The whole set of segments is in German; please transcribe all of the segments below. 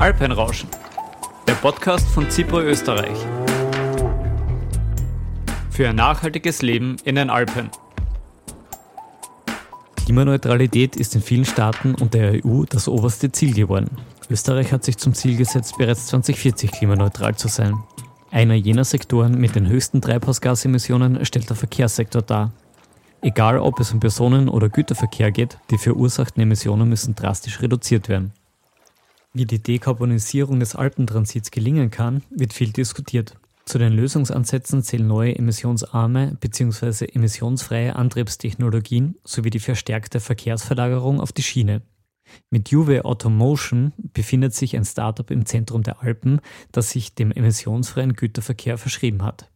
Alpenrauschen, der Podcast von Zipro Österreich. Für ein nachhaltiges Leben in den Alpen. Klimaneutralität ist in vielen Staaten und der EU das oberste Ziel geworden. Österreich hat sich zum Ziel gesetzt, bereits 2040 klimaneutral zu sein. Einer jener Sektoren mit den höchsten Treibhausgasemissionen stellt der Verkehrssektor dar. Egal ob es um Personen- oder Güterverkehr geht, die verursachten Emissionen müssen drastisch reduziert werden. Wie die Dekarbonisierung des Alpentransits gelingen kann, wird viel diskutiert. Zu den Lösungsansätzen zählen neue emissionsarme bzw. emissionsfreie Antriebstechnologien sowie die verstärkte Verkehrsverlagerung auf die Schiene. Mit Juve Automotion befindet sich ein Startup im Zentrum der Alpen, das sich dem emissionsfreien Güterverkehr verschrieben hat.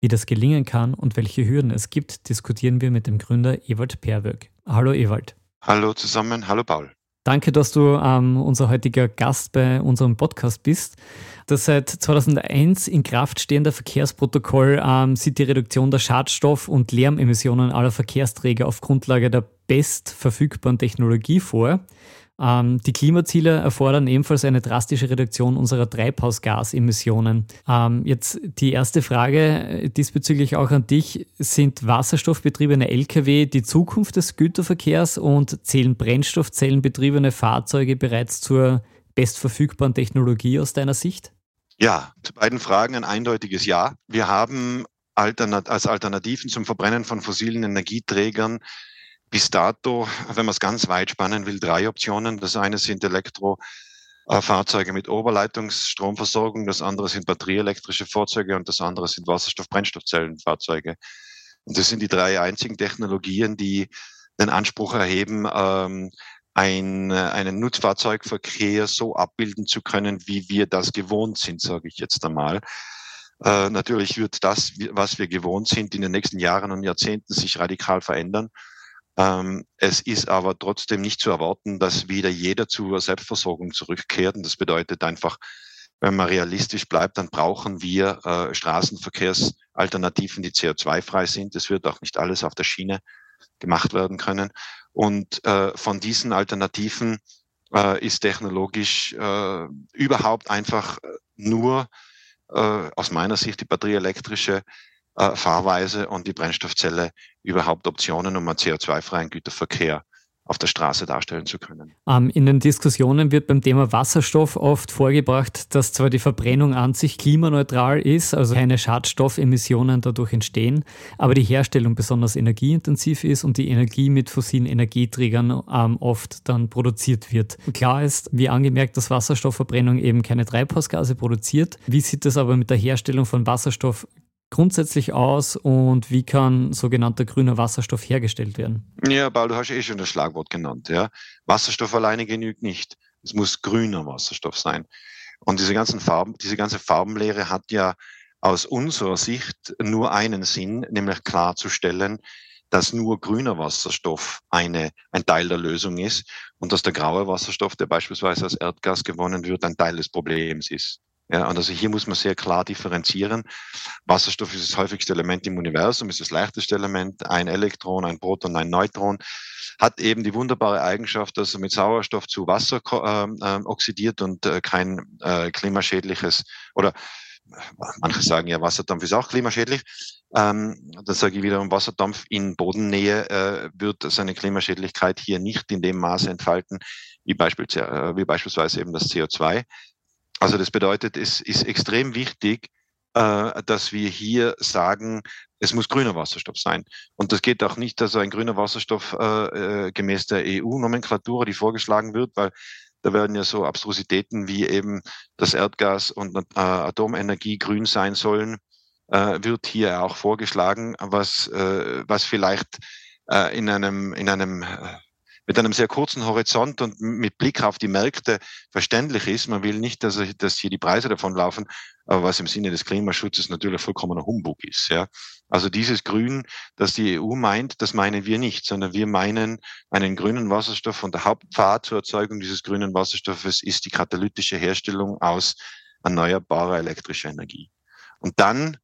Wie das gelingen kann und welche Hürden es gibt, diskutieren wir mit dem Gründer Ewald Perwöck. Hallo Ewald. Hallo zusammen, hallo Paul. Danke, dass du ähm, unser heutiger Gast bei unserem Podcast bist. Das seit 2001 in Kraft stehende Verkehrsprotokoll ähm, sieht die Reduktion der Schadstoff- und Lärmemissionen aller Verkehrsträger auf Grundlage der bestverfügbaren Technologie vor. Ähm, die Klimaziele erfordern ebenfalls eine drastische Reduktion unserer Treibhausgasemissionen. Ähm, jetzt die erste Frage diesbezüglich auch an dich. Sind wasserstoffbetriebene Lkw die Zukunft des Güterverkehrs und zählen Brennstoffzellenbetriebene Fahrzeuge bereits zur bestverfügbaren Technologie aus deiner Sicht? Ja, zu beiden Fragen ein eindeutiges Ja. Wir haben Alternat als Alternativen zum Verbrennen von fossilen Energieträgern bis dato, wenn man es ganz weit spannen will, drei Optionen. Das eine sind Elektrofahrzeuge mit Oberleitungsstromversorgung, das andere sind batterieelektrische Fahrzeuge und das andere sind Wasserstoff-Brennstoffzellenfahrzeuge. Und das sind die drei einzigen Technologien, die den Anspruch erheben, ähm, ein, einen Nutzfahrzeugverkehr so abbilden zu können, wie wir das gewohnt sind, sage ich jetzt einmal. Äh, natürlich wird das, was wir gewohnt sind, in den nächsten Jahren und Jahrzehnten sich radikal verändern. Ähm, es ist aber trotzdem nicht zu erwarten, dass wieder jeder zur Selbstversorgung zurückkehrt. Und das bedeutet einfach, wenn man realistisch bleibt, dann brauchen wir äh, Straßenverkehrsalternativen, die CO2-frei sind. Es wird auch nicht alles auf der Schiene gemacht werden können. Und äh, von diesen Alternativen äh, ist technologisch äh, überhaupt einfach nur äh, aus meiner Sicht die batterieelektrische äh, Fahrweise und die Brennstoffzelle überhaupt Optionen, um einen CO2-freien Güterverkehr auf der Straße darstellen zu können. Ähm, in den Diskussionen wird beim Thema Wasserstoff oft vorgebracht, dass zwar die Verbrennung an sich klimaneutral ist, also keine Schadstoffemissionen dadurch entstehen, aber die Herstellung besonders energieintensiv ist und die Energie mit fossilen Energieträgern ähm, oft dann produziert wird. Klar ist, wie angemerkt, dass Wasserstoffverbrennung eben keine Treibhausgase produziert. Wie sieht es aber mit der Herstellung von Wasserstoff grundsätzlich aus und wie kann sogenannter grüner Wasserstoff hergestellt werden? Ja, Paul, du hast eh schon das Schlagwort genannt. Ja? Wasserstoff alleine genügt nicht. Es muss grüner Wasserstoff sein. Und diese, ganzen Farben, diese ganze Farbenlehre hat ja aus unserer Sicht nur einen Sinn, nämlich klarzustellen, dass nur grüner Wasserstoff eine, ein Teil der Lösung ist und dass der graue Wasserstoff, der beispielsweise aus Erdgas gewonnen wird, ein Teil des Problems ist. Ja, und also hier muss man sehr klar differenzieren. Wasserstoff ist das häufigste Element im Universum, ist das leichteste Element. Ein Elektron, ein Proton, ein Neutron hat eben die wunderbare Eigenschaft, dass er mit Sauerstoff zu Wasser äh, oxidiert und äh, kein äh, klimaschädliches oder manche sagen ja, Wasserdampf ist auch klimaschädlich. Ähm, dann sage ich wiederum, Wasserdampf in Bodennähe äh, wird seine Klimaschädlichkeit hier nicht in dem Maße entfalten, wie, beispielsweise, äh, wie beispielsweise eben das CO2. Also das bedeutet, es ist extrem wichtig, äh, dass wir hier sagen, es muss grüner Wasserstoff sein. Und das geht auch nicht, also ein grüner Wasserstoff äh, äh gemäß der EU-Nomenklatur, die vorgeschlagen wird, weil da werden ja so Abstrusitäten wie eben das Erdgas und Atomenergie grün sein sollen, wird hier auch vorgeschlagen, was, was vielleicht in einem, in einem mit einem sehr kurzen Horizont und mit Blick auf die Märkte verständlich ist. Man will nicht, dass, dass hier die Preise davonlaufen, aber was im Sinne des Klimaschutzes natürlich vollkommener Humbug ist. Ja. Also dieses Grün, das die EU meint, das meinen wir nicht, sondern wir meinen einen grünen Wasserstoff und der Hauptpfad zur Erzeugung dieses grünen Wasserstoffes ist die katalytische Herstellung aus erneuerbarer elektrischer Energie. Und dann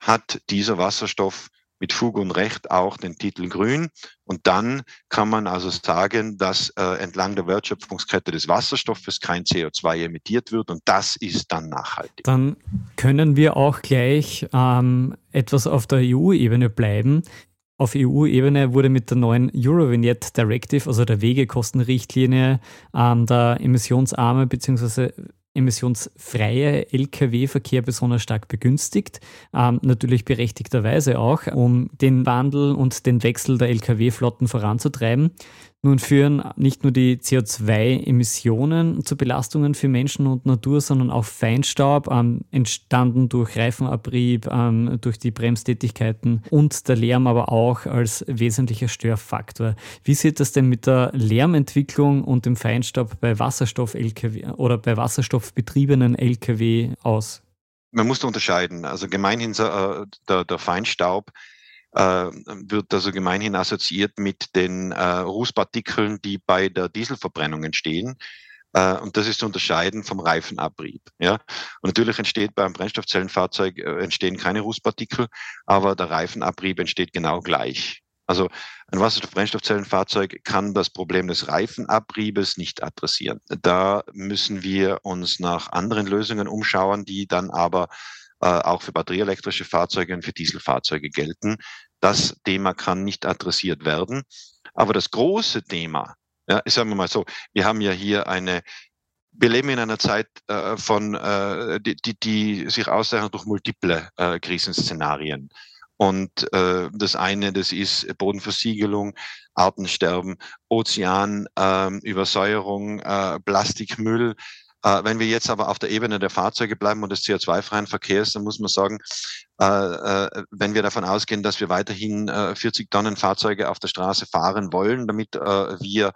hat dieser Wasserstoff mit Fug und Recht auch den Titel grün. Und dann kann man also sagen, dass äh, entlang der Wertschöpfungskette des Wasserstoffes kein CO2 emittiert wird und das ist dann nachhaltig. Dann können wir auch gleich ähm, etwas auf der EU-Ebene bleiben. Auf EU-Ebene wurde mit der neuen Eurovignette Directive, also der Wegekostenrichtlinie, ähm, der emissionsarme bzw emissionsfreie Lkw-Verkehr besonders stark begünstigt. Ähm, natürlich berechtigterweise auch, um den Wandel und den Wechsel der Lkw-Flotten voranzutreiben. Nun führen nicht nur die CO2-Emissionen zu Belastungen für Menschen und Natur, sondern auch Feinstaub, ähm, entstanden durch Reifenabrieb, ähm, durch die Bremstätigkeiten und der Lärm aber auch als wesentlicher Störfaktor. Wie sieht das denn mit der Lärmentwicklung und dem Feinstaub bei Wasserstoff-Lkw oder bei wasserstoffbetriebenen Lkw aus? Man muss unterscheiden. Also gemeinhin äh, der, der Feinstaub wird also gemeinhin assoziiert mit den äh, Rußpartikeln, die bei der Dieselverbrennung entstehen. Äh, und das ist zu unterscheiden vom Reifenabrieb. Ja? Und natürlich entsteht beim Brennstoffzellenfahrzeug äh, entstehen keine Rußpartikel, aber der Reifenabrieb entsteht genau gleich. Also ein Wasserstoff-Brennstoffzellenfahrzeug kann das Problem des Reifenabriebes nicht adressieren. Da müssen wir uns nach anderen Lösungen umschauen, die dann aber auch für batterieelektrische Fahrzeuge und für Dieselfahrzeuge gelten. Das Thema kann nicht adressiert werden. Aber das große Thema, ja, sagen wir mal so, wir haben ja hier eine, wir leben in einer Zeit äh, von, äh, die, die, die sich auszeichnet durch multiple äh, Krisenszenarien. Und äh, das eine, das ist Bodenversiegelung, Artensterben, Ozeanübersäuerung, äh, Plastikmüll, äh, wenn wir jetzt aber auf der Ebene der Fahrzeuge bleiben und des CO2-freien Verkehrs, dann muss man sagen, äh, äh, wenn wir davon ausgehen, dass wir weiterhin 40 Tonnen Fahrzeuge auf der Straße fahren wollen, damit wir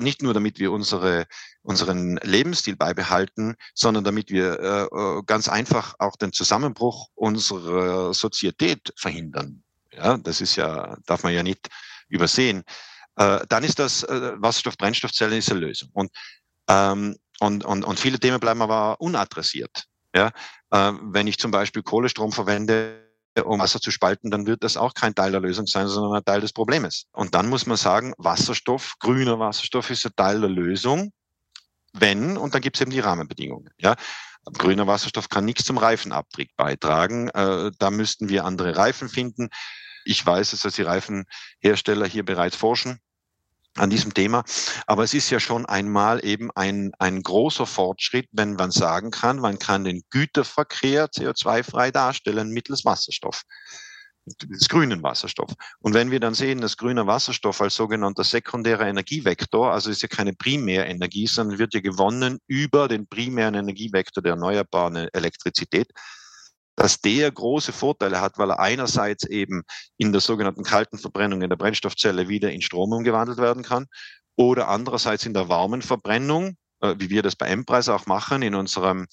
nicht nur damit wir unsere, unseren Lebensstil beibehalten, sondern damit wir ganz einfach auch den Zusammenbruch unserer Sozietät verhindern. Ja, das ist ja, darf man ja nicht übersehen. dann ist das Wasserstoff-Brennstoffzelle eine Lösung. Und ähm, und, und, und viele Themen bleiben aber unadressiert. Ja? Äh, wenn ich zum Beispiel Kohlestrom verwende, um Wasser zu spalten, dann wird das auch kein Teil der Lösung sein, sondern ein Teil des Problems. Und dann muss man sagen, Wasserstoff, grüner Wasserstoff ist ein Teil der Lösung, wenn, und dann gibt es eben die Rahmenbedingungen. Ja? Grüner Wasserstoff kann nichts zum Reifenabtrieb beitragen. Äh, da müssten wir andere Reifen finden. Ich weiß, dass die Reifenhersteller hier bereits forschen an diesem Thema. Aber es ist ja schon einmal eben ein, ein großer Fortschritt, wenn man sagen kann, man kann den Güterverkehr CO2-frei darstellen mittels Wasserstoff des grünen Wasserstoff. Und wenn wir dann sehen, dass grüner Wasserstoff als sogenannter sekundärer Energievektor, also ist ja keine Primärenergie, sondern wird ja gewonnen über den primären Energievektor der erneuerbaren Elektrizität, dass der große Vorteile hat, weil er einerseits eben in der sogenannten kalten Verbrennung in der Brennstoffzelle wieder in Strom umgewandelt werden kann oder andererseits in der warmen Verbrennung, äh, wie wir das bei M-Preis auch machen, in unserem,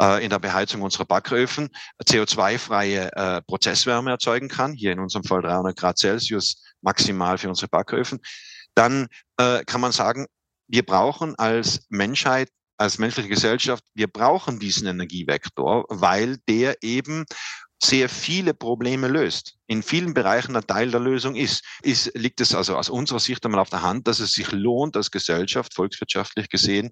äh, in der Beheizung unserer Backöfen, CO2-freie äh, Prozesswärme erzeugen kann, hier in unserem Fall 300 Grad Celsius maximal für unsere Backöfen, dann äh, kann man sagen, wir brauchen als Menschheit als menschliche Gesellschaft, wir brauchen diesen Energievektor, weil der eben sehr viele Probleme löst. In vielen Bereichen ein Teil der Lösung ist. ist liegt es also aus unserer Sicht einmal auf der Hand, dass es sich lohnt, als Gesellschaft, volkswirtschaftlich gesehen,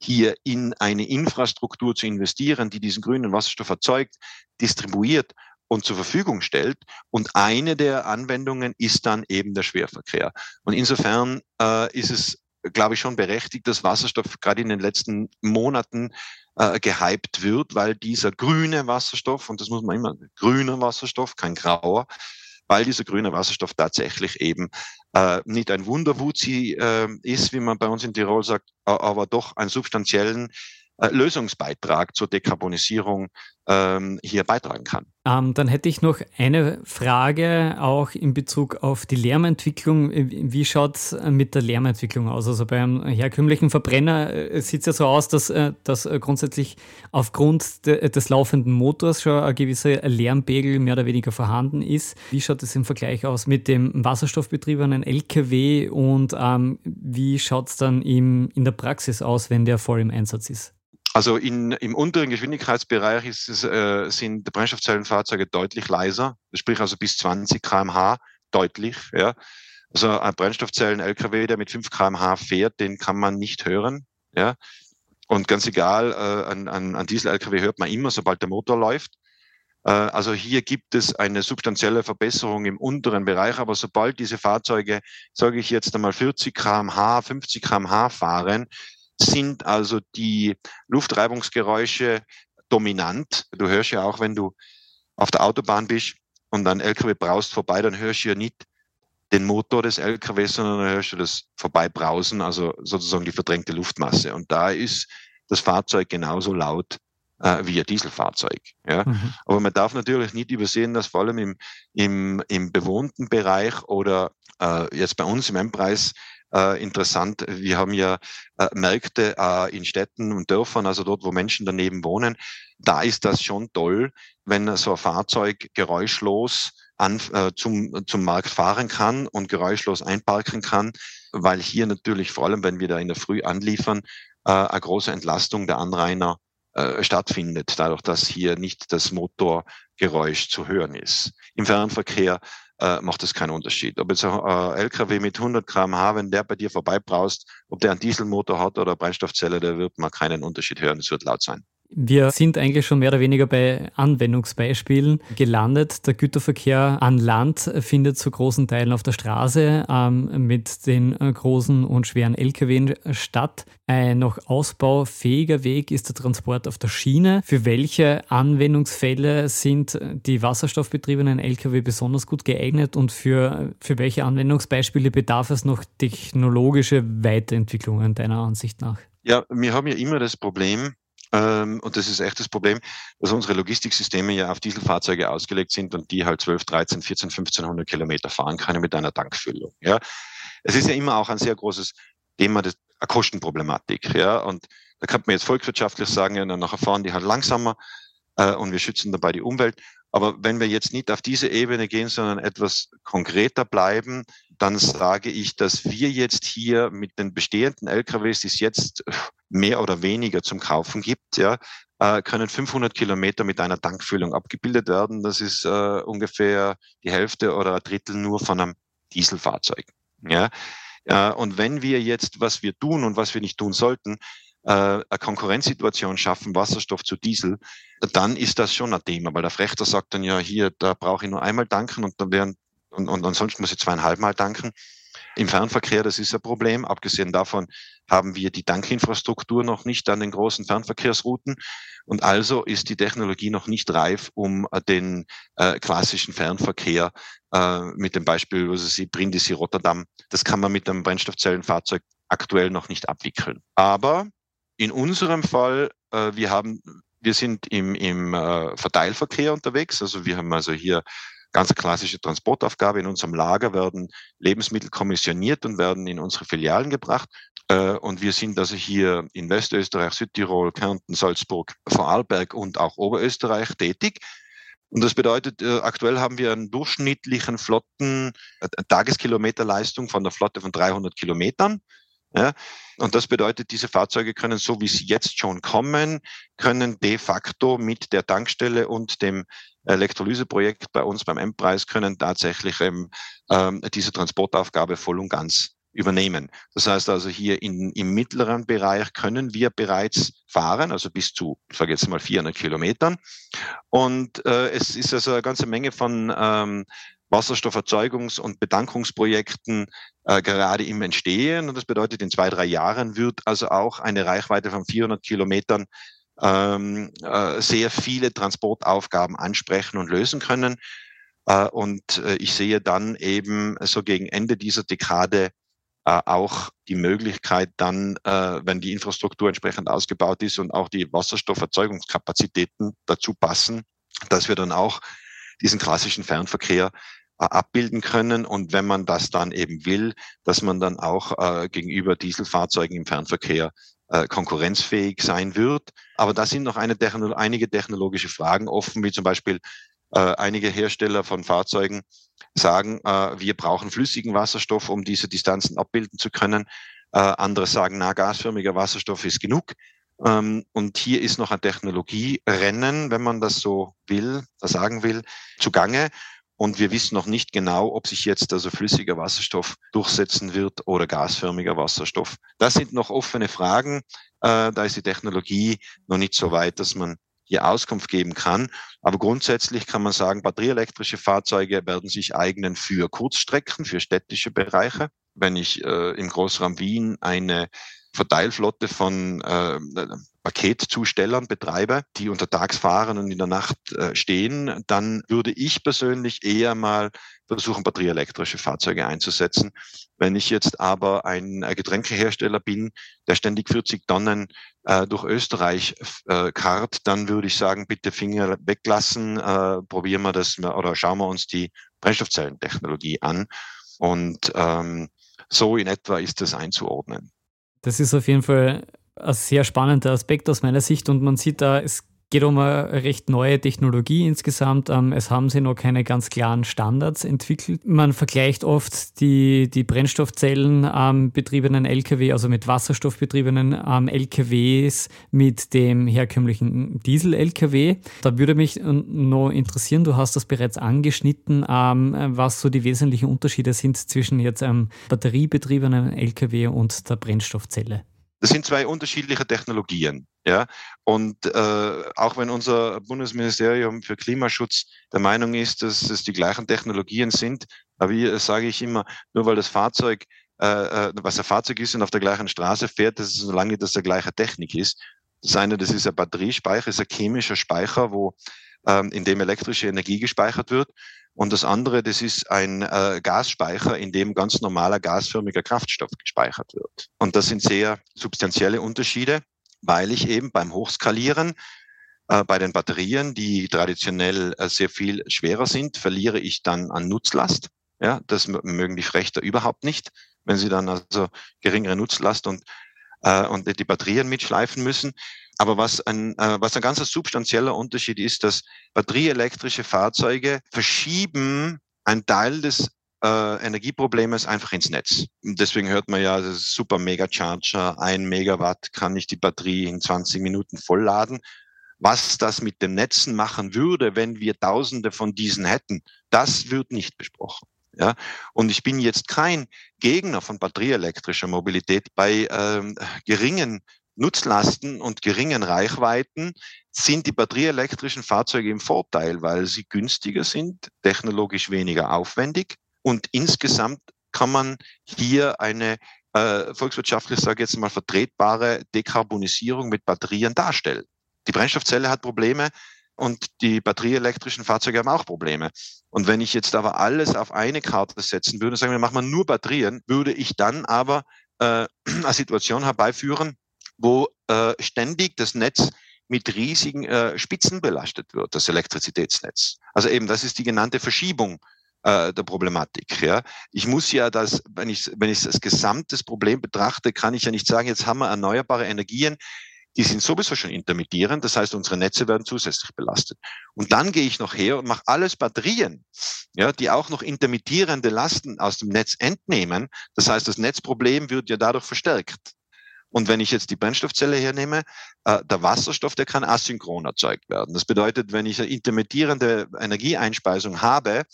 hier in eine Infrastruktur zu investieren, die diesen grünen Wasserstoff erzeugt, distribuiert und zur Verfügung stellt. Und eine der Anwendungen ist dann eben der Schwerverkehr. Und insofern äh, ist es glaube ich, schon berechtigt, dass Wasserstoff gerade in den letzten Monaten äh, gehypt wird, weil dieser grüne Wasserstoff, und das muss man immer, grüner Wasserstoff, kein grauer, weil dieser grüne Wasserstoff tatsächlich eben äh, nicht ein Wunderwuzi äh, ist, wie man bei uns in Tirol sagt, aber doch einen substanziellen äh, Lösungsbeitrag zur Dekarbonisierung ähm, hier beitragen kann. Ähm, dann hätte ich noch eine Frage auch in Bezug auf die Lärmentwicklung. Wie schaut es mit der Lärmentwicklung aus? Also beim herkömmlichen Verbrenner äh, sieht es ja so aus, dass, äh, dass grundsätzlich aufgrund de, des laufenden Motors schon ein gewisser Lärmpegel mehr oder weniger vorhanden ist. Wie schaut es im Vergleich aus mit dem wasserstoffbetriebenen LKW und ähm, wie schaut es dann im, in der Praxis aus, wenn der voll im Einsatz ist? Also in, im unteren Geschwindigkeitsbereich ist es, äh, sind Brennstoffzellenfahrzeuge deutlich leiser, sprich also bis 20 kmh deutlich. Ja. Also ein Brennstoffzellen-LKW, der mit 5 kmh fährt, den kann man nicht hören. Ja. Und ganz egal, äh, an, an, an Diesel-LKW hört man immer, sobald der Motor läuft. Äh, also hier gibt es eine substanzielle Verbesserung im unteren Bereich, aber sobald diese Fahrzeuge, sage ich jetzt einmal 40 kmh, 50 kmh fahren, sind also die Luftreibungsgeräusche dominant. Du hörst ja auch, wenn du auf der Autobahn bist und ein LKW braust vorbei, dann hörst du ja nicht den Motor des LKWs, sondern dann hörst du das Vorbeibrausen, also sozusagen die verdrängte Luftmasse. Und da ist das Fahrzeug genauso laut äh, wie ein Dieselfahrzeug. Ja? Mhm. Aber man darf natürlich nicht übersehen, dass vor allem im, im, im bewohnten Bereich oder äh, jetzt bei uns im M-Preis äh, interessant. Wir haben ja äh, Märkte äh, in Städten und Dörfern, also dort, wo Menschen daneben wohnen. Da ist das schon toll, wenn so ein Fahrzeug geräuschlos an, äh, zum, zum Markt fahren kann und geräuschlos einparken kann, weil hier natürlich, vor allem wenn wir da in der Früh anliefern, äh, eine große Entlastung der Anrainer äh, stattfindet, dadurch, dass hier nicht das Motorgeräusch zu hören ist. Im Fernverkehr äh, macht es keinen Unterschied. Ob jetzt ein äh, LKW mit 100 kmh, wenn der bei dir vorbeibraust, ob der einen Dieselmotor hat oder Brennstoffzelle, der wird man keinen Unterschied hören. Es wird laut sein. Wir sind eigentlich schon mehr oder weniger bei Anwendungsbeispielen gelandet. Der Güterverkehr an Land findet zu großen Teilen auf der Straße ähm, mit den äh, großen und schweren Lkw statt. Ein noch ausbaufähiger Weg ist der Transport auf der Schiene. Für welche Anwendungsfälle sind die wasserstoffbetriebenen Lkw besonders gut geeignet und für, für welche Anwendungsbeispiele bedarf es noch technologische Weiterentwicklungen deiner Ansicht nach? Ja, wir haben ja immer das Problem, und das ist echt das Problem, dass unsere Logistiksysteme ja auf Dieselfahrzeuge ausgelegt sind und die halt 12, 13, 14, 1500 Kilometer fahren können mit einer Tankfüllung. Ja. Es ist ja immer auch ein sehr großes Thema, das, eine Kostenproblematik. Ja. Und da kann man jetzt volkswirtschaftlich sagen, ja, nachher fahren die halt langsamer äh, und wir schützen dabei die Umwelt. Aber wenn wir jetzt nicht auf diese Ebene gehen, sondern etwas konkreter bleiben, dann sage ich, dass wir jetzt hier mit den bestehenden LKWs, die es jetzt mehr oder weniger zum Kaufen gibt, ja, äh, können 500 Kilometer mit einer Tankfüllung abgebildet werden. Das ist äh, ungefähr die Hälfte oder ein Drittel nur von einem Dieselfahrzeug. Ja. ja. Und wenn wir jetzt, was wir tun und was wir nicht tun sollten, äh, eine Konkurrenzsituation schaffen, Wasserstoff zu Diesel, dann ist das schon ein Thema, weil der Frechter sagt dann ja, hier, da brauche ich nur einmal tanken und dann werden, und, und ansonsten muss ich zweieinhalb Mal tanken. Im Fernverkehr, das ist ein Problem. Abgesehen davon haben wir die Tankinfrastruktur noch nicht an den großen Fernverkehrsrouten. Und also ist die Technologie noch nicht reif, um den äh, klassischen Fernverkehr äh, mit dem Beispiel, was Sie Brindisi Rotterdam, das kann man mit einem Brennstoffzellenfahrzeug aktuell noch nicht abwickeln. Aber in unserem Fall, äh, wir haben, wir sind im, im äh, Verteilverkehr unterwegs. Also wir haben also hier ganz klassische Transportaufgabe. In unserem Lager werden Lebensmittel kommissioniert und werden in unsere Filialen gebracht. Äh, und wir sind also hier in Westösterreich, Südtirol, Kärnten, Salzburg, Vorarlberg und auch Oberösterreich tätig. Und das bedeutet, äh, aktuell haben wir einen durchschnittlichen Flotten, äh, Tageskilometerleistung von der Flotte von 300 Kilometern. Ja, und das bedeutet, diese Fahrzeuge können, so wie sie jetzt schon kommen, können de facto mit der Tankstelle und dem Elektrolyseprojekt bei uns beim M-Preis können tatsächlich ähm, ähm, diese Transportaufgabe voll und ganz übernehmen. Das heißt also hier in, im mittleren Bereich können wir bereits fahren, also bis zu, ich sage jetzt mal 400 Kilometern. Und äh, es ist also eine ganze Menge von ähm, Wasserstofferzeugungs- und Bedankungsprojekten äh, gerade im Entstehen. Und das bedeutet, in zwei, drei Jahren wird also auch eine Reichweite von 400 Kilometern ähm, äh, sehr viele Transportaufgaben ansprechen und lösen können. Äh, und äh, ich sehe dann eben so gegen Ende dieser Dekade auch die Möglichkeit dann, äh, wenn die Infrastruktur entsprechend ausgebaut ist und auch die Wasserstofferzeugungskapazitäten dazu passen, dass wir dann auch diesen klassischen Fernverkehr äh, abbilden können. Und wenn man das dann eben will, dass man dann auch äh, gegenüber Dieselfahrzeugen im Fernverkehr äh, konkurrenzfähig sein wird. Aber da sind noch Techno einige technologische Fragen offen, wie zum Beispiel äh, einige Hersteller von Fahrzeugen sagen, äh, wir brauchen flüssigen Wasserstoff, um diese Distanzen abbilden zu können. Äh, andere sagen, na, gasförmiger Wasserstoff ist genug. Ähm, und hier ist noch ein Technologierennen, wenn man das so will, sagen will, zugange. Und wir wissen noch nicht genau, ob sich jetzt also flüssiger Wasserstoff durchsetzen wird oder gasförmiger Wasserstoff. Das sind noch offene Fragen. Äh, da ist die Technologie noch nicht so weit, dass man hier Auskunft geben kann. Aber grundsätzlich kann man sagen, batterieelektrische Fahrzeuge werden sich eignen für Kurzstrecken, für städtische Bereiche. Wenn ich äh, im Großraum Wien eine Verteilflotte von äh, Paketzustellern betreibe, die untertags fahren und in der Nacht äh, stehen, dann würde ich persönlich eher mal versuchen, batterieelektrische Fahrzeuge einzusetzen. Wenn ich jetzt aber ein äh, Getränkehersteller bin, der ständig 40 Tonnen äh, durch Österreich äh, karrt, dann würde ich sagen, bitte Finger weglassen, äh, probieren wir das oder schauen wir uns die Brennstoffzellentechnologie an. Und ähm, so in etwa ist das einzuordnen. Das ist auf jeden Fall ein sehr spannender Aspekt aus meiner Sicht und man sieht da, es geht um eine recht neue Technologie insgesamt. Ähm, es haben sie noch keine ganz klaren Standards entwickelt. Man vergleicht oft die, die Brennstoffzellen betriebenen LKW, also mit Wasserstoff betriebenen ähm, LKWs mit dem herkömmlichen Diesel-LKW. Da würde mich noch interessieren, du hast das bereits angeschnitten, ähm, was so die wesentlichen Unterschiede sind zwischen jetzt einem batteriebetriebenen LKW und der Brennstoffzelle. Das sind zwei unterschiedliche Technologien. Ja, und äh, auch wenn unser Bundesministerium für Klimaschutz der Meinung ist, dass es die gleichen Technologien sind, aber hier sage ich immer, nur weil das Fahrzeug, äh, äh, was ein Fahrzeug ist und auf der gleichen Straße fährt, das ist solange das der gleiche Technik ist. Das eine, das ist ein Batteriespeicher, ist ein chemischer Speicher, wo in dem elektrische Energie gespeichert wird. Und das andere, das ist ein äh, Gasspeicher, in dem ganz normaler gasförmiger Kraftstoff gespeichert wird. Und das sind sehr substanzielle Unterschiede, weil ich eben beim Hochskalieren äh, bei den Batterien, die traditionell äh, sehr viel schwerer sind, verliere ich dann an Nutzlast. Ja, das mögen die Frechter überhaupt nicht, wenn sie dann also geringere Nutzlast und, äh, und die Batterien mitschleifen müssen. Aber was ein, äh, was ein ganz substanzieller Unterschied ist, dass batterieelektrische Fahrzeuge verschieben einen Teil des äh, Energieproblems einfach ins Netz. Deswegen hört man ja, das ist super Megacharger, ein Megawatt kann ich die Batterie in 20 Minuten vollladen. Was das mit den Netzen machen würde, wenn wir Tausende von diesen hätten, das wird nicht besprochen. Ja, und ich bin jetzt kein Gegner von batterieelektrischer Mobilität bei ähm, geringen Nutzlasten und geringen Reichweiten sind die batterieelektrischen Fahrzeuge im Vorteil, weil sie günstiger sind, technologisch weniger aufwendig und insgesamt kann man hier eine äh, volkswirtschaftlich, sage ich jetzt mal, vertretbare Dekarbonisierung mit Batterien darstellen. Die Brennstoffzelle hat Probleme und die batterieelektrischen Fahrzeuge haben auch Probleme. Und wenn ich jetzt aber alles auf eine Karte setzen würde, sagen wir, machen wir nur Batterien, würde ich dann aber äh, eine Situation herbeiführen, wo äh, ständig das Netz mit riesigen äh, Spitzen belastet wird, das Elektrizitätsnetz. Also eben, das ist die genannte Verschiebung äh, der Problematik. Ja. Ich muss ja das, wenn ich, wenn ich das gesamte Problem betrachte, kann ich ja nicht sagen, jetzt haben wir erneuerbare Energien, die sind sowieso schon intermittierend, das heißt, unsere Netze werden zusätzlich belastet. Und dann gehe ich noch her und mache alles Batterien, ja, die auch noch intermittierende Lasten aus dem Netz entnehmen. Das heißt, das Netzproblem wird ja dadurch verstärkt. Und wenn ich jetzt die Brennstoffzelle hernehme, äh, der Wasserstoff, der kann asynchron erzeugt werden. Das bedeutet, wenn ich eine intermittierende Energieeinspeisung habe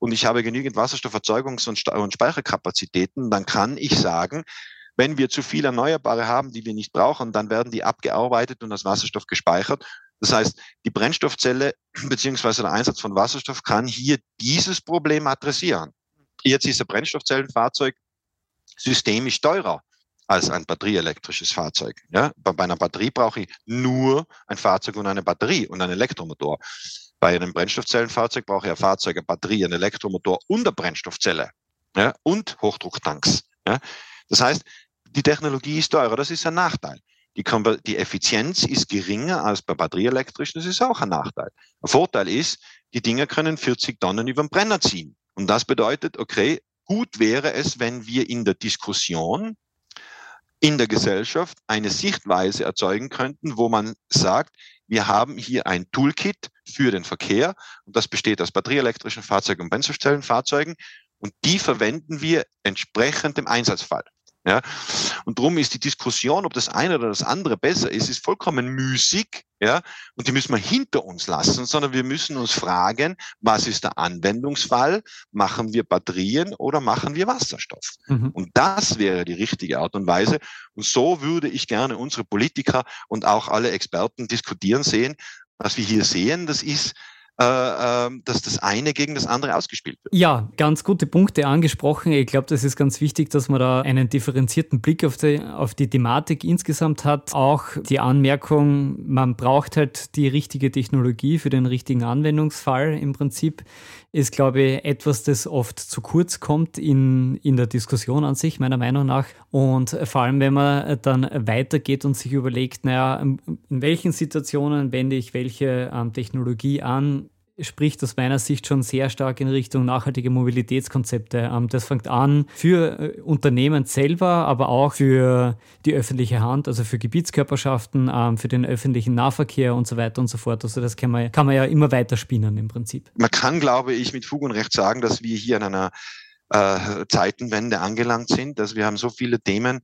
und ich habe genügend Wasserstofferzeugungs- und, und Speicherkapazitäten, dann kann ich sagen, wenn wir zu viel Erneuerbare haben, die wir nicht brauchen, dann werden die abgearbeitet und als Wasserstoff gespeichert. Das heißt, die Brennstoffzelle beziehungsweise der Einsatz von Wasserstoff kann hier dieses Problem adressieren. Jetzt ist ein Brennstoffzellenfahrzeug systemisch teurer als ein batterieelektrisches Fahrzeug. Ja? Bei, einer Batterie brauche ich nur ein Fahrzeug und eine Batterie und einen Elektromotor. Bei einem Brennstoffzellenfahrzeug brauche ich ein Fahrzeug, eine Batterie, einen Elektromotor und eine Brennstoffzelle ja? und Hochdrucktanks. Ja? Das heißt, die Technologie ist teurer, das ist ein Nachteil. Die, die Effizienz ist geringer als bei batterieelektrischen, das ist auch ein Nachteil. Ein Vorteil ist, die Dinger können 40 Tonnen über den Brenner ziehen. Und das bedeutet, okay, gut wäre es, wenn wir in der Diskussion in der Gesellschaft eine Sichtweise erzeugen könnten, wo man sagt, wir haben hier ein Toolkit für den Verkehr und das besteht aus batterieelektrischen Fahrzeugen und Brennstoffzellenfahrzeugen und die verwenden wir entsprechend dem Einsatzfall. Ja? Und darum ist die Diskussion, ob das eine oder das andere besser ist, ist vollkommen müßig. Ja? Und die müssen wir hinter uns lassen, sondern wir müssen uns fragen, was ist der Anwendungsfall? Machen wir Batterien oder machen wir Wasserstoff? Mhm. Und das wäre die richtige Art und Weise. Und so würde ich gerne unsere Politiker und auch alle Experten diskutieren sehen. Was wir hier sehen, das ist dass das eine gegen das andere ausgespielt wird. Ja, ganz gute Punkte angesprochen. Ich glaube, das ist ganz wichtig, dass man da einen differenzierten Blick auf die, auf die Thematik insgesamt hat. Auch die Anmerkung, man braucht halt die richtige Technologie für den richtigen Anwendungsfall im Prinzip, ist, glaube ich, etwas, das oft zu kurz kommt in, in der Diskussion an sich, meiner Meinung nach. Und vor allem, wenn man dann weitergeht und sich überlegt, naja, in welchen Situationen wende ich welche ähm, Technologie an, spricht aus meiner Sicht schon sehr stark in Richtung nachhaltige Mobilitätskonzepte. Ähm, das fängt an für äh, Unternehmen selber, aber auch für die öffentliche Hand, also für Gebietskörperschaften, ähm, für den öffentlichen Nahverkehr und so weiter und so fort. Also das kann man, kann man ja immer weiter spinnen im Prinzip. Man kann, glaube ich, mit Fug und Recht sagen, dass wir hier an einer äh, Zeitenwende angelangt sind, dass wir haben so viele Themen,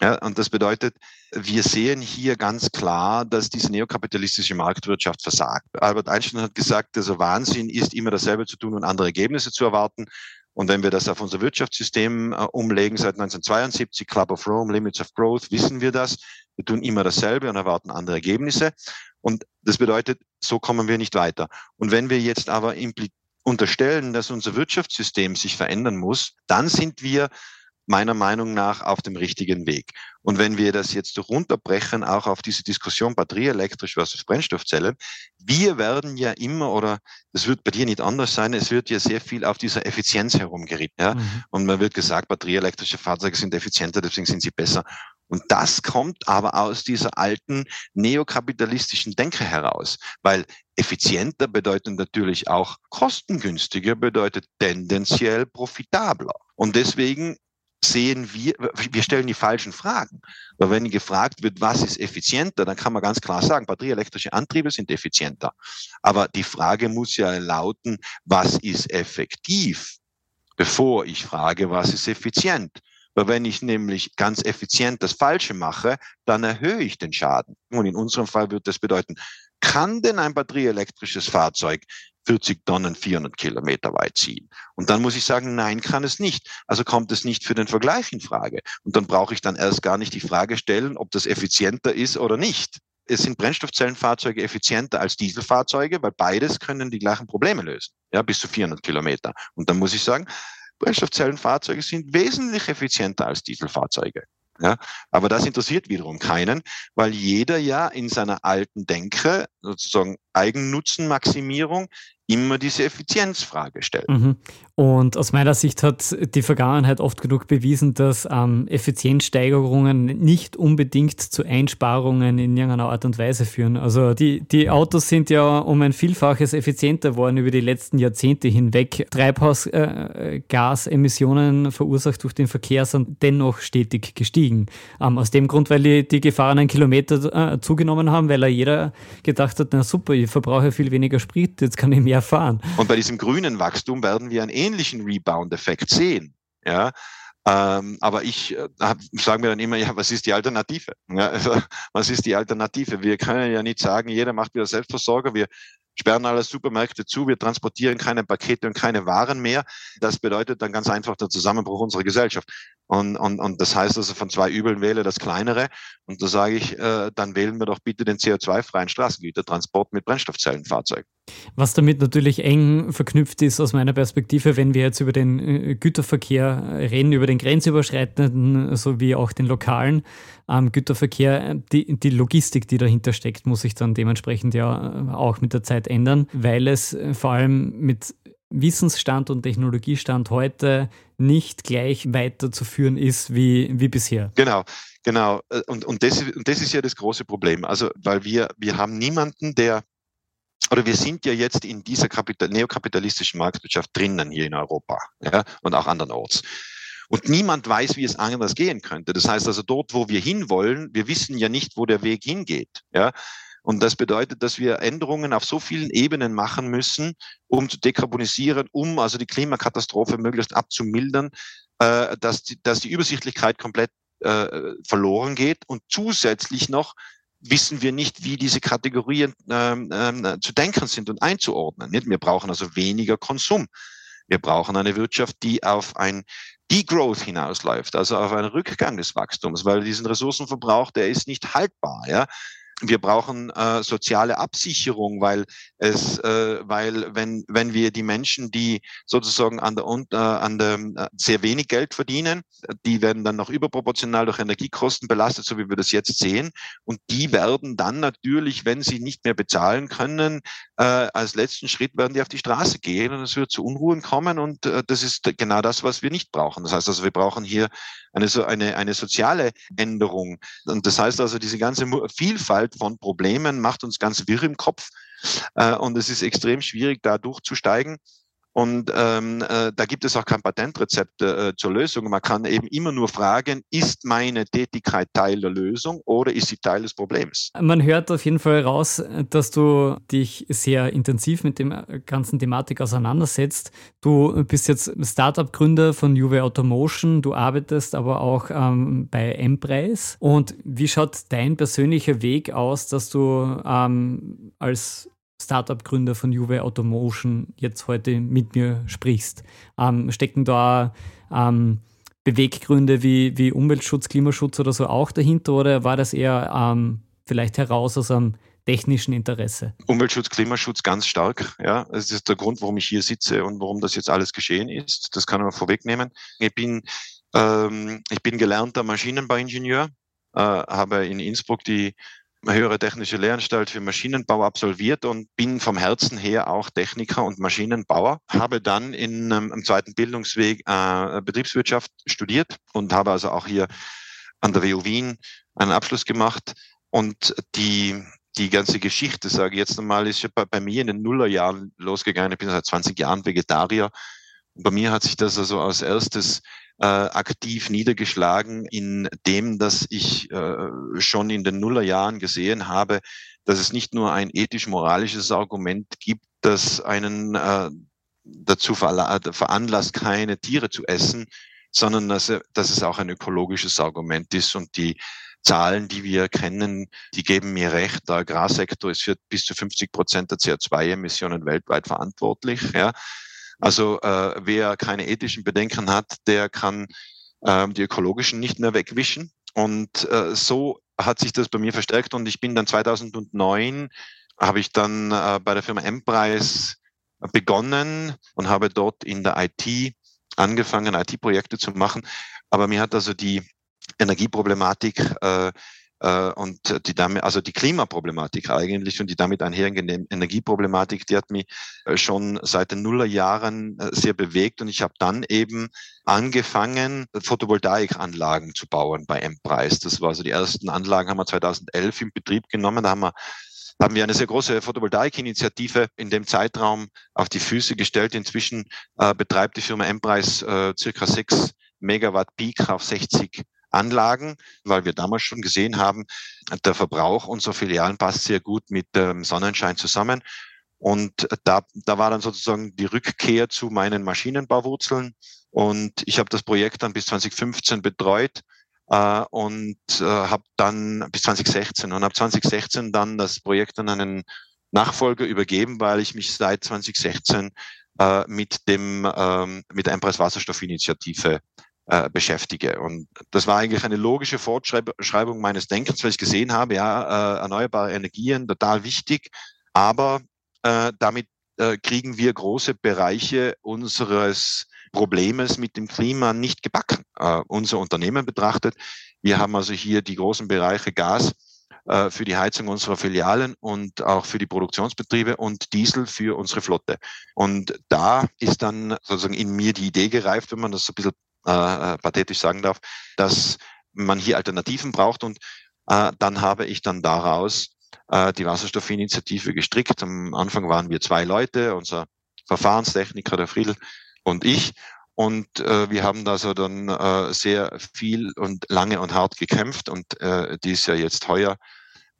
ja, und das bedeutet, wir sehen hier ganz klar, dass diese neokapitalistische Marktwirtschaft versagt. Albert Einstein hat gesagt, also Wahnsinn ist, immer dasselbe zu tun und andere Ergebnisse zu erwarten. Und wenn wir das auf unser Wirtschaftssystem äh, umlegen, seit 1972, Club of Rome, Limits of Growth, wissen wir das. Wir tun immer dasselbe und erwarten andere Ergebnisse. Und das bedeutet, so kommen wir nicht weiter. Und wenn wir jetzt aber unterstellen, dass unser Wirtschaftssystem sich verändern muss, dann sind wir meiner Meinung nach auf dem richtigen Weg. Und wenn wir das jetzt runterbrechen, auch auf diese Diskussion batterieelektrisch versus Brennstoffzelle, wir werden ja immer, oder das wird bei dir nicht anders sein, es wird ja sehr viel auf dieser Effizienz herumgeritten. Ja? Mhm. Und man wird gesagt, batterieelektrische Fahrzeuge sind effizienter, deswegen sind sie besser. Und das kommt aber aus dieser alten neokapitalistischen Denke heraus, weil effizienter bedeutet natürlich auch kostengünstiger, bedeutet tendenziell profitabler. Und deswegen sehen wir, wir stellen die falschen Fragen. Weil wenn gefragt wird, was ist effizienter, dann kann man ganz klar sagen, batterieelektrische Antriebe sind effizienter. Aber die Frage muss ja lauten, was ist effektiv, bevor ich frage, was ist effizient. Weil wenn ich nämlich ganz effizient das Falsche mache, dann erhöhe ich den Schaden. Und in unserem Fall wird das bedeuten, kann denn ein batterieelektrisches Fahrzeug 40 Tonnen 400 Kilometer weit ziehen. Und dann muss ich sagen, nein, kann es nicht. Also kommt es nicht für den Vergleich in Frage. Und dann brauche ich dann erst gar nicht die Frage stellen, ob das effizienter ist oder nicht. Es sind Brennstoffzellenfahrzeuge effizienter als Dieselfahrzeuge, weil beides können die gleichen Probleme lösen. Ja, bis zu 400 Kilometer. Und dann muss ich sagen, Brennstoffzellenfahrzeuge sind wesentlich effizienter als Dieselfahrzeuge. Ja, aber das interessiert wiederum keinen, weil jeder ja in seiner alten Denke sozusagen Eigennutzenmaximierung immer diese Effizienzfrage stellt. Mhm. Und aus meiner Sicht hat die Vergangenheit oft genug bewiesen, dass ähm, Effizienzsteigerungen nicht unbedingt zu Einsparungen in irgendeiner Art und Weise führen. Also die, die Autos sind ja um ein Vielfaches effizienter geworden über die letzten Jahrzehnte hinweg. Treibhausgasemissionen äh, verursacht durch den Verkehr sind dennoch stetig gestiegen. Ähm, aus dem Grund, weil die, die gefahrenen Kilometer äh, zugenommen haben, weil ja jeder gedacht hat, na super, ich verbrauche viel weniger Sprit, jetzt kann ich mehr fahren. Und bei diesem grünen Wachstum werden wir einen ähnlichen Rebound-Effekt sehen. Ja, ähm, aber ich äh, sage mir dann immer, ja, was ist die Alternative? Ja, also, was ist die Alternative? Wir können ja nicht sagen, jeder macht wieder Selbstversorger. Wir sperren alle Supermärkte zu, wir transportieren keine Pakete und keine Waren mehr. Das bedeutet dann ganz einfach der Zusammenbruch unserer Gesellschaft. Und, und, und das heißt also, von zwei Übeln wähle das kleinere. Und da sage ich, äh, dann wählen wir doch bitte den CO2-freien Straßengütertransport mit Brennstoffzellenfahrzeugen. Was damit natürlich eng verknüpft ist aus meiner Perspektive, wenn wir jetzt über den äh, Güterverkehr reden, über den grenzüberschreitenden sowie auch den lokalen ähm, Güterverkehr, die, die Logistik, die dahinter steckt, muss sich dann dementsprechend ja auch mit der Zeit ändern, weil es vor allem mit Wissensstand und Technologiestand heute nicht gleich weiterzuführen ist wie, wie bisher. Genau, genau. Und, und, das, und das ist ja das große Problem. Also, weil wir, wir haben niemanden, der oder wir sind ja jetzt in dieser Kapital neokapitalistischen Marktwirtschaft drinnen hier in Europa ja, und auch andernorts. Und niemand weiß, wie es anders gehen könnte. Das heißt also, dort, wo wir hinwollen, wir wissen ja nicht, wo der Weg hingeht. Ja. Und das bedeutet, dass wir Änderungen auf so vielen Ebenen machen müssen, um zu dekarbonisieren, um also die Klimakatastrophe möglichst abzumildern, äh, dass, die, dass die Übersichtlichkeit komplett äh, verloren geht und zusätzlich noch wissen wir nicht, wie diese Kategorien ähm, ähm, zu denken sind und einzuordnen. Nicht? Wir brauchen also weniger Konsum. Wir brauchen eine Wirtschaft, die auf ein Degrowth hinausläuft, also auf einen Rückgang des Wachstums, weil diesen Ressourcenverbrauch, der ist nicht haltbar. Ja? Wir brauchen äh, soziale Absicherung, weil es, äh, weil wenn wenn wir die Menschen, die sozusagen an der äh, an der äh, sehr wenig Geld verdienen, die werden dann noch überproportional durch Energiekosten belastet, so wie wir das jetzt sehen, und die werden dann natürlich, wenn sie nicht mehr bezahlen können, äh, als letzten Schritt werden die auf die Straße gehen und es wird zu Unruhen kommen und äh, das ist genau das, was wir nicht brauchen. Das heißt also, wir brauchen hier eine so eine eine soziale Änderung und das heißt also, diese ganze Vielfalt Vielfalt von Problemen macht uns ganz wirr im Kopf äh, und es ist extrem schwierig, da durchzusteigen. Und ähm, äh, da gibt es auch kein Patentrezept äh, zur Lösung. Man kann eben immer nur fragen, ist meine Tätigkeit Teil der Lösung oder ist sie Teil des Problems? Man hört auf jeden Fall raus, dass du dich sehr intensiv mit dem ganzen Thematik auseinandersetzt. Du bist jetzt Startup-Gründer von Juve Automotion, du arbeitest aber auch ähm, bei Empreis. Und wie schaut dein persönlicher Weg aus, dass du ähm, als Startup-Gründer von Juve Automotion jetzt heute mit mir sprichst. Ähm, stecken da ähm, Beweggründe wie, wie Umweltschutz, Klimaschutz oder so auch dahinter oder war das eher ähm, vielleicht heraus aus einem technischen Interesse? Umweltschutz, Klimaschutz ganz stark. Ja, das ist der Grund, warum ich hier sitze und warum das jetzt alles geschehen ist. Das kann man vorwegnehmen. Ich bin, ähm, ich bin gelernter Maschinenbauingenieur, äh, habe in Innsbruck die höhere technische Lehranstalt für Maschinenbau absolviert und bin vom Herzen her auch Techniker und Maschinenbauer. Habe dann in ähm, im zweiten Bildungsweg äh, Betriebswirtschaft studiert und habe also auch hier an der WU Wien einen Abschluss gemacht. Und die, die ganze Geschichte, sage ich jetzt nochmal, ist bei, bei mir in den Nullerjahren losgegangen. Ich bin seit 20 Jahren Vegetarier. Und bei mir hat sich das also als erstes äh, aktiv niedergeschlagen in dem, dass ich äh, schon in den Nullerjahren gesehen habe, dass es nicht nur ein ethisch-moralisches Argument gibt, das einen äh, dazu veranlasst, keine Tiere zu essen, sondern dass, dass es auch ein ökologisches Argument ist und die Zahlen, die wir kennen, die geben mir recht. Der Agrarsektor ist für bis zu 50 Prozent der CO2-Emissionen weltweit verantwortlich. Ja. Also äh, wer keine ethischen Bedenken hat, der kann äh, die ökologischen nicht mehr wegwischen. Und äh, so hat sich das bei mir verstärkt und ich bin dann 2009 habe ich dann äh, bei der Firma M-Preis begonnen und habe dort in der IT angefangen, IT-Projekte zu machen. Aber mir hat also die Energieproblematik äh, und die damit, also die Klimaproblematik eigentlich und die damit einhergehende Energieproblematik, die hat mich äh, schon seit den Nullerjahren äh, sehr bewegt und ich habe dann eben angefangen, Photovoltaikanlagen zu bauen bei M-Preis. Das war so die ersten Anlagen haben wir 2011 in Betrieb genommen. Da haben wir haben wir eine sehr große Photovoltaik-Initiative in dem Zeitraum auf die Füße gestellt. Inzwischen äh, betreibt die Firma M-Preis äh, circa 6 Megawatt Peak auf 60 Anlagen, weil wir damals schon gesehen haben, der Verbrauch unserer Filialen passt sehr gut mit dem Sonnenschein zusammen. Und da, da war dann sozusagen die Rückkehr zu meinen Maschinenbauwurzeln. Und ich habe das Projekt dann bis 2015 betreut äh, und äh, habe dann bis 2016 und habe 2016 dann das Projekt an einen Nachfolger übergeben, weil ich mich seit 2016 äh, mit dem ähm, mit der Einpreis-Wasserstoffinitiative äh, beschäftige. Und das war eigentlich eine logische Fortschreibung meines Denkens, weil ich gesehen habe, ja, äh, erneuerbare Energien, total wichtig, aber äh, damit äh, kriegen wir große Bereiche unseres Problems mit dem Klima nicht gebacken. Äh, unser Unternehmen betrachtet, wir haben also hier die großen Bereiche Gas, äh, für die Heizung unserer Filialen und auch für die Produktionsbetriebe und Diesel für unsere Flotte. Und da ist dann sozusagen in mir die Idee gereift, wenn man das so ein bisschen äh, äh, pathetisch sagen darf, dass man hier Alternativen braucht und äh, dann habe ich dann daraus äh, die Wasserstoffinitiative gestrickt. Am Anfang waren wir zwei Leute, unser Verfahrenstechniker, der Friedel und ich. Und äh, wir haben da so dann äh, sehr viel und lange und hart gekämpft und äh, die ist ja jetzt heuer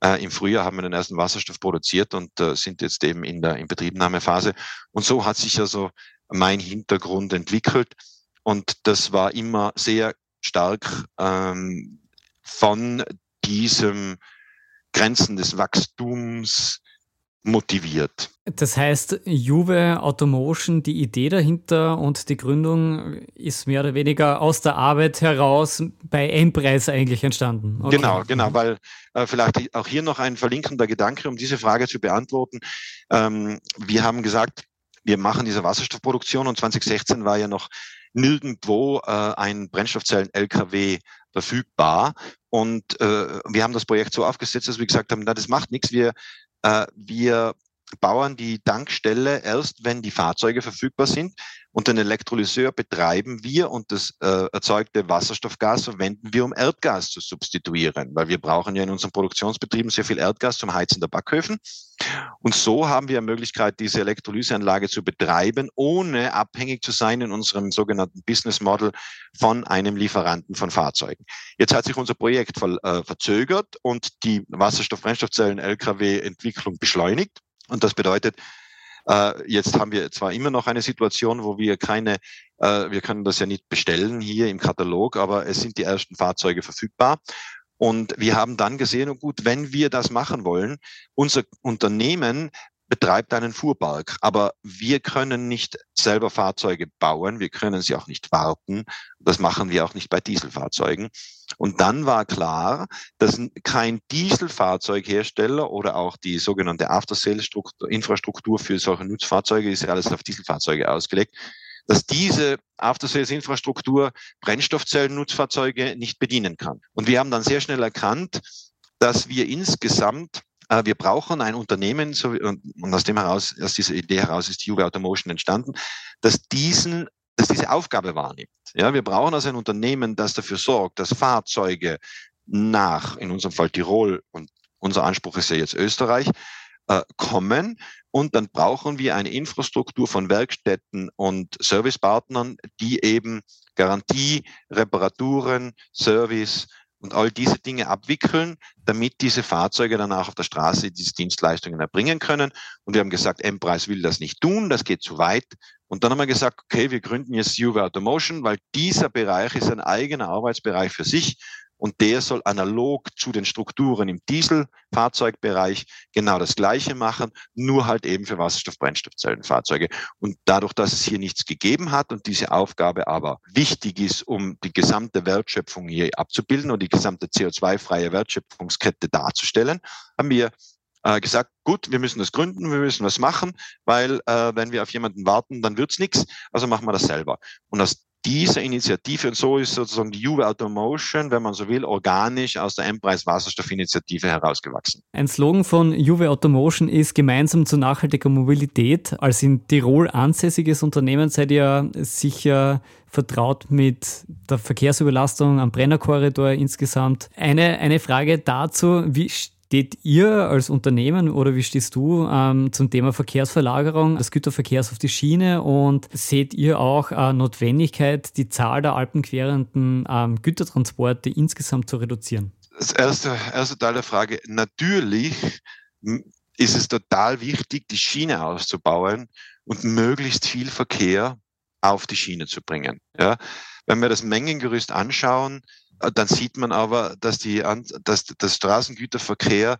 äh, Im Frühjahr haben wir den ersten Wasserstoff produziert und äh, sind jetzt eben in der Inbetriebnahmephase. Und so hat sich also mein Hintergrund entwickelt. Und das war immer sehr stark ähm, von diesem Grenzen des Wachstums motiviert. Das heißt, Juve Automotion, die Idee dahinter und die Gründung ist mehr oder weniger aus der Arbeit heraus bei Endpreis eigentlich entstanden. Okay. Genau, genau, weil äh, vielleicht auch hier noch ein verlinkender Gedanke, um diese Frage zu beantworten. Ähm, wir haben gesagt, wir machen diese Wasserstoffproduktion und 2016 war ja noch nirgendwo äh, ein Brennstoffzellen-LKW verfügbar. Und äh, wir haben das Projekt so aufgesetzt, dass wir gesagt haben, na, das macht nichts. Wir, äh, wir bauen die Tankstelle erst, wenn die Fahrzeuge verfügbar sind. Und den Elektrolyseur betreiben wir und das äh, erzeugte Wasserstoffgas verwenden wir, um Erdgas zu substituieren, weil wir brauchen ja in unseren Produktionsbetrieben sehr viel Erdgas zum Heizen der Backhöfen. Und so haben wir eine Möglichkeit, diese Elektrolyseanlage zu betreiben, ohne abhängig zu sein in unserem sogenannten Business Model von einem Lieferanten von Fahrzeugen. Jetzt hat sich unser Projekt ver äh, verzögert und die Wasserstoff-Brennstoffzellen-LKW-Entwicklung beschleunigt. Und das bedeutet, äh, jetzt haben wir zwar immer noch eine Situation, wo wir keine, äh, wir können das ja nicht bestellen hier im Katalog, aber es sind die ersten Fahrzeuge verfügbar. Und wir haben dann gesehen, oh gut, wenn wir das machen wollen, unser Unternehmen betreibt einen Fuhrpark. Aber wir können nicht selber Fahrzeuge bauen, wir können sie auch nicht warten. Das machen wir auch nicht bei Dieselfahrzeugen. Und dann war klar, dass kein Dieselfahrzeughersteller oder auch die sogenannte After-Sales-Infrastruktur für solche Nutzfahrzeuge ist ja alles auf Dieselfahrzeuge ausgelegt, dass diese After-Sales-Infrastruktur Brennstoffzellen-Nutzfahrzeuge nicht bedienen kann. Und wir haben dann sehr schnell erkannt, dass wir insgesamt äh, wir brauchen ein Unternehmen, und, aus dem heraus, aus dieser Idee heraus ist Juve Automotion entstanden, dass diesen dass diese Aufgabe wahrnimmt. Ja, wir brauchen also ein Unternehmen, das dafür sorgt, dass Fahrzeuge nach, in unserem Fall Tirol und unser Anspruch ist ja jetzt Österreich, äh, kommen. Und dann brauchen wir eine Infrastruktur von Werkstätten und Servicepartnern, die eben Garantie, Reparaturen, Service und all diese Dinge abwickeln, damit diese Fahrzeuge dann auch auf der Straße diese Dienstleistungen erbringen können. Und wir haben gesagt, M-Preis will das nicht tun, das geht zu weit. Und dann haben wir gesagt, okay, wir gründen jetzt Juve Automotion, weil dieser Bereich ist ein eigener Arbeitsbereich für sich und der soll analog zu den Strukturen im Dieselfahrzeugbereich genau das Gleiche machen, nur halt eben für Wasserstoff-Brennstoffzellenfahrzeuge. Und dadurch, dass es hier nichts gegeben hat und diese Aufgabe aber wichtig ist, um die gesamte Wertschöpfung hier abzubilden und die gesamte CO2-freie Wertschöpfungskette darzustellen, haben wir äh, gesagt, gut, wir müssen das gründen, wir müssen was machen, weil äh, wenn wir auf jemanden warten, dann wird's nichts, also machen wir das selber. Und aus dieser Initiative, und so ist sozusagen die Juve Automotion, wenn man so will, organisch aus der M-Preis Wasserstoffinitiative herausgewachsen. Ein Slogan von Juve Automotion ist gemeinsam zu nachhaltiger Mobilität. Als in Tirol ansässiges Unternehmen seid ihr sicher vertraut mit der Verkehrsüberlastung am Brennerkorridor insgesamt. Eine, eine Frage dazu, wie steht ihr als Unternehmen oder wie stehst du ähm, zum Thema Verkehrsverlagerung des Güterverkehrs auf die Schiene und seht ihr auch äh, Notwendigkeit, die Zahl der alpenquerenden ähm, Gütertransporte insgesamt zu reduzieren? Das erste, erste Teil der Frage. Natürlich ist es total wichtig, die Schiene auszubauen und möglichst viel Verkehr auf die Schiene zu bringen. Ja? Wenn wir das Mengengerüst anschauen, dann sieht man aber, dass, die, dass das Straßengüterverkehr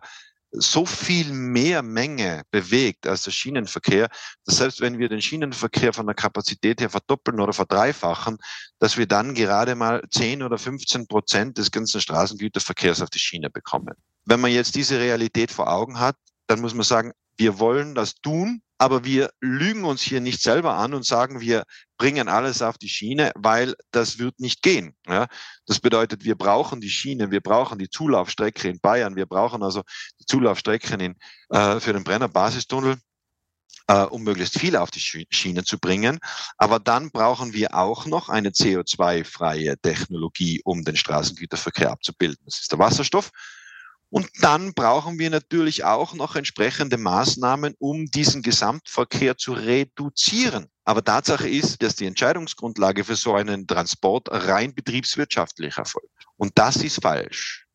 so viel mehr Menge bewegt als der Schienenverkehr, dass selbst wenn wir den Schienenverkehr von der Kapazität her verdoppeln oder verdreifachen, dass wir dann gerade mal 10 oder 15 Prozent des ganzen Straßengüterverkehrs auf die Schiene bekommen. Wenn man jetzt diese Realität vor Augen hat, dann muss man sagen, wir wollen das tun, aber wir lügen uns hier nicht selber an und sagen, wir bringen alles auf die Schiene, weil das wird nicht gehen. Ja? Das bedeutet, wir brauchen die Schiene, wir brauchen die Zulaufstrecke in Bayern, wir brauchen also die Zulaufstrecken in, äh, für den Brenner Basistunnel äh, um möglichst viel auf die Schiene zu bringen. Aber dann brauchen wir auch noch eine CO2-freie Technologie, um den Straßengüterverkehr abzubilden. Das ist der Wasserstoff. Und dann brauchen wir natürlich auch noch entsprechende Maßnahmen, um diesen Gesamtverkehr zu reduzieren. Aber Tatsache ist, dass die Entscheidungsgrundlage für so einen Transport rein betriebswirtschaftlich erfolgt. Und das ist falsch.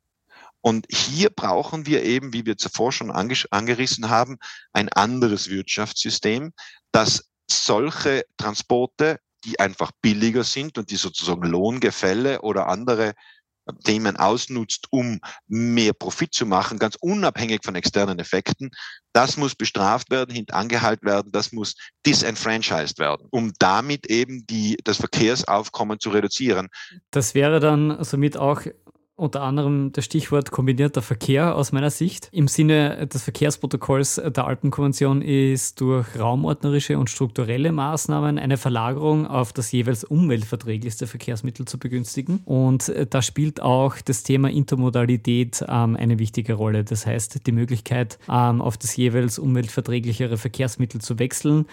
Und hier brauchen wir eben, wie wir zuvor schon angerissen haben, ein anderes Wirtschaftssystem, das solche Transporte die einfach billiger sind und die sozusagen Lohngefälle oder andere Themen ausnutzt, um mehr Profit zu machen, ganz unabhängig von externen Effekten, das muss bestraft werden, hintangehalten werden, das muss disenfranchised werden, um damit eben die, das Verkehrsaufkommen zu reduzieren. Das wäre dann somit auch unter anderem das Stichwort kombinierter Verkehr aus meiner Sicht. Im Sinne des Verkehrsprotokolls der Alpenkonvention ist durch raumordnerische und strukturelle Maßnahmen eine Verlagerung auf das jeweils umweltverträglichste Verkehrsmittel zu begünstigen. Und da spielt auch das Thema Intermodalität ähm, eine wichtige Rolle. Das heißt, die Möglichkeit, ähm, auf das jeweils umweltverträglichere Verkehrsmittel zu wechseln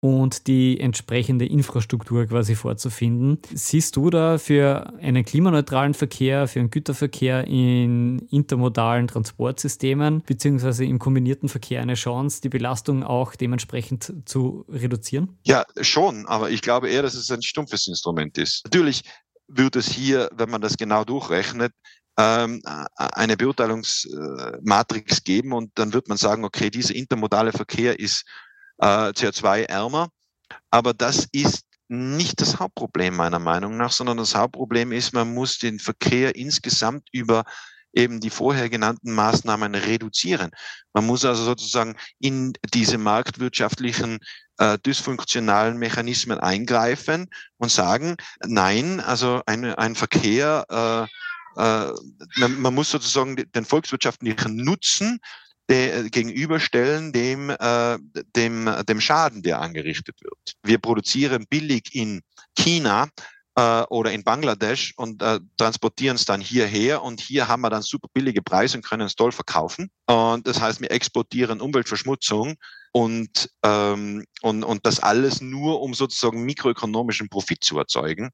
und die entsprechende Infrastruktur quasi vorzufinden. Siehst du da für einen klimaneutralen Verkehr, für einen Güterverkehr in intermodalen Transportsystemen beziehungsweise im kombinierten Verkehr eine Chance, die Belastung auch dementsprechend zu reduzieren? Ja, schon, aber ich glaube eher, dass es ein stumpfes Instrument ist. Natürlich wird es hier, wenn man das genau durchrechnet, ähm, eine Beurteilungsmatrix geben und dann wird man sagen, okay, dieser intermodale Verkehr ist äh, CO2-ärmer. Aber das ist nicht das Hauptproblem meiner Meinung nach, sondern das Hauptproblem ist, man muss den Verkehr insgesamt über eben die vorher genannten Maßnahmen reduzieren. Man muss also sozusagen in diese marktwirtschaftlichen äh, dysfunktionalen Mechanismen eingreifen und sagen, nein, also ein, ein Verkehr, äh, äh, man, man muss sozusagen den volkswirtschaftlichen Nutzen de, äh, gegenüberstellen dem, äh, dem, dem Schaden, der angerichtet wird. Wir produzieren billig in China äh, oder in Bangladesch und äh, transportieren es dann hierher und hier haben wir dann super billige Preise und können es toll verkaufen. Und das heißt, wir exportieren Umweltverschmutzung und, ähm, und, und das alles nur, um sozusagen mikroökonomischen Profit zu erzeugen.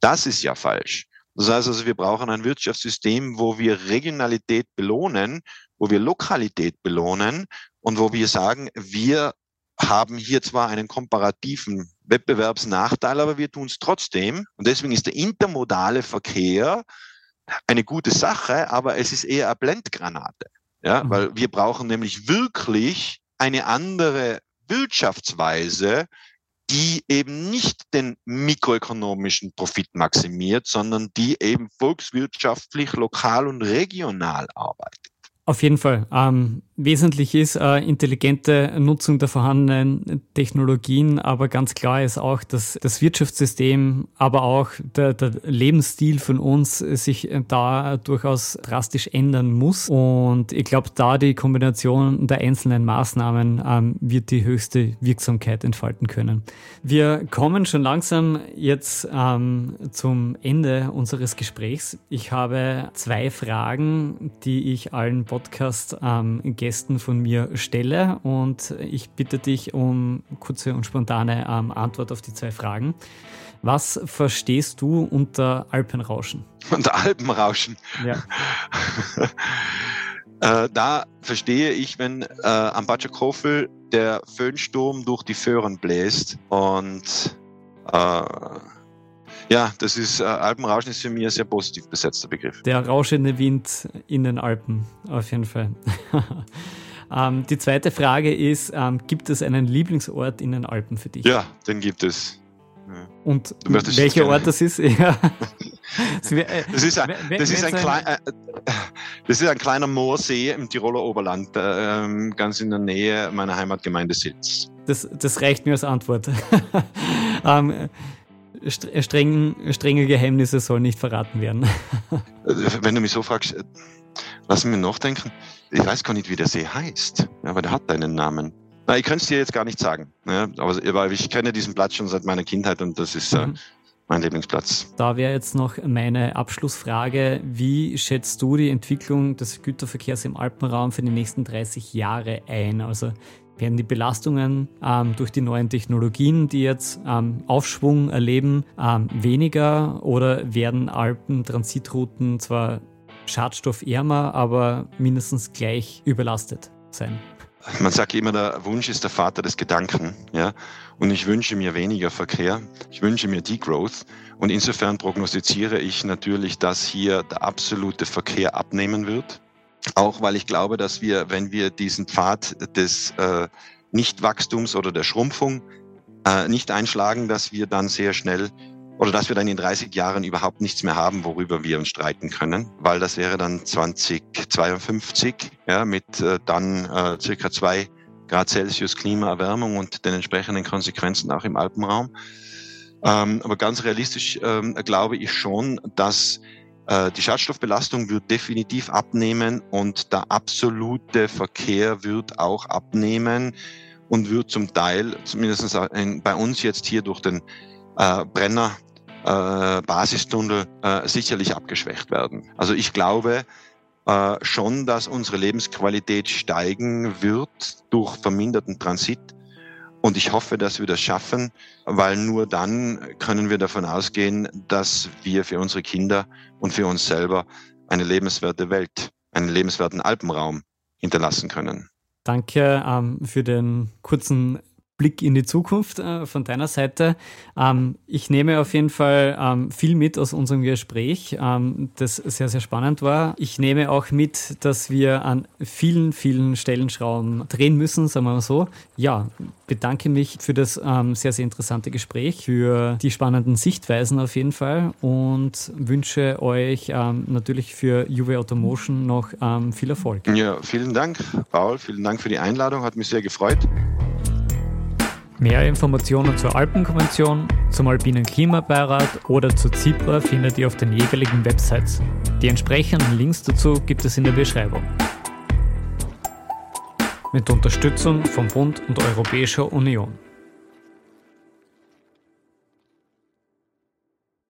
Das ist ja falsch. Das heißt also, wir brauchen ein Wirtschaftssystem, wo wir Regionalität belohnen wo wir Lokalität belohnen und wo wir sagen, wir haben hier zwar einen komparativen Wettbewerbsnachteil, aber wir tun es trotzdem. Und deswegen ist der intermodale Verkehr eine gute Sache, aber es ist eher eine Blendgranate. Ja, mhm. weil wir brauchen nämlich wirklich eine andere Wirtschaftsweise, die eben nicht den mikroökonomischen Profit maximiert, sondern die eben volkswirtschaftlich, lokal und regional arbeitet. Auf jeden Fall. Ähm, wesentlich ist äh, intelligente Nutzung der vorhandenen Technologien, aber ganz klar ist auch, dass das Wirtschaftssystem, aber auch der, der Lebensstil von uns sich da durchaus drastisch ändern muss. Und ich glaube, da die Kombination der einzelnen Maßnahmen ähm, wird die höchste Wirksamkeit entfalten können. Wir kommen schon langsam jetzt ähm, zum Ende unseres Gesprächs. Ich habe zwei Fragen, die ich allen Podcast Podcast-Gästen ähm, von mir stelle und ich bitte dich um kurze und spontane ähm, Antwort auf die zwei Fragen. Was verstehst du unter Alpenrauschen? Unter Alpenrauschen? Ja. äh, da verstehe ich, wenn äh, am Batschakofel der Föhnsturm durch die Föhren bläst und äh, ja, das ist, äh, Alpenrauschen ist für mich ein sehr positiv besetzter Begriff. Der rauschende Wind in den Alpen, auf jeden Fall. ähm, die zweite Frage ist, ähm, gibt es einen Lieblingsort in den Alpen für dich? Ja, den gibt es. Ja. Und welcher Ort das ist? Ja. das, ist ein, das, ist ein klein, äh, das ist ein kleiner Moorsee im Tiroler Oberland, äh, ganz in der Nähe meiner Heimatgemeinde Silz. Das, das reicht mir als Antwort. ähm, streng, strenge Geheimnisse sollen nicht verraten werden. Wenn du mich so fragst, lass mich nachdenken. Ich weiß gar nicht, wie der See heißt, aber der hat einen Namen. Na, ich könnte es dir jetzt gar nicht sagen, ja, aber ich kenne diesen Platz schon seit meiner Kindheit und das ist äh, mhm. mein Lieblingsplatz. Da wäre jetzt noch meine Abschlussfrage. Wie schätzt du die Entwicklung des Güterverkehrs im Alpenraum für die nächsten 30 Jahre ein? Also werden die Belastungen ähm, durch die neuen Technologien, die jetzt ähm, Aufschwung erleben, ähm, weniger oder werden Alpen-Transitrouten zwar schadstoffärmer, aber mindestens gleich überlastet sein? Man sagt immer, der Wunsch ist der Vater des Gedanken. Ja? Und ich wünsche mir weniger Verkehr, ich wünsche mir Degrowth. Und insofern prognostiziere ich natürlich, dass hier der absolute Verkehr abnehmen wird. Auch weil ich glaube, dass wir, wenn wir diesen Pfad des äh, Nichtwachstums oder der Schrumpfung äh, nicht einschlagen, dass wir dann sehr schnell oder dass wir dann in 30 Jahren überhaupt nichts mehr haben, worüber wir uns streiten können, weil das wäre dann 2052 ja, mit äh, dann äh, circa zwei Grad Celsius Klimaerwärmung und den entsprechenden Konsequenzen auch im Alpenraum. Ähm, aber ganz realistisch ähm, glaube ich schon, dass die Schadstoffbelastung wird definitiv abnehmen und der absolute Verkehr wird auch abnehmen und wird zum Teil, zumindest bei uns jetzt hier durch den äh, Brenner äh, Basistunnel äh, sicherlich abgeschwächt werden. Also ich glaube äh, schon, dass unsere Lebensqualität steigen wird durch verminderten Transit. Und ich hoffe, dass wir das schaffen, weil nur dann können wir davon ausgehen, dass wir für unsere Kinder und für uns selber eine lebenswerte Welt, einen lebenswerten Alpenraum hinterlassen können. Danke ähm, für den kurzen Blick in die Zukunft äh, von deiner Seite. Ähm, ich nehme auf jeden Fall ähm, viel mit aus unserem Gespräch, ähm, das sehr, sehr spannend war. Ich nehme auch mit, dass wir an vielen, vielen Stellenschrauben drehen müssen, sagen wir mal so. Ja, bedanke mich für das ähm, sehr, sehr interessante Gespräch, für die spannenden Sichtweisen auf jeden Fall und wünsche euch ähm, natürlich für Juve Automotion noch ähm, viel Erfolg. Ja, vielen Dank, Paul. Vielen Dank für die Einladung. Hat mich sehr gefreut. Mehr Informationen zur Alpenkonvention, zum Alpinen Klimabeirat oder zu Zipra findet ihr auf den jeweiligen Websites. Die entsprechenden Links dazu gibt es in der Beschreibung. Mit Unterstützung vom Bund und Europäischer Union.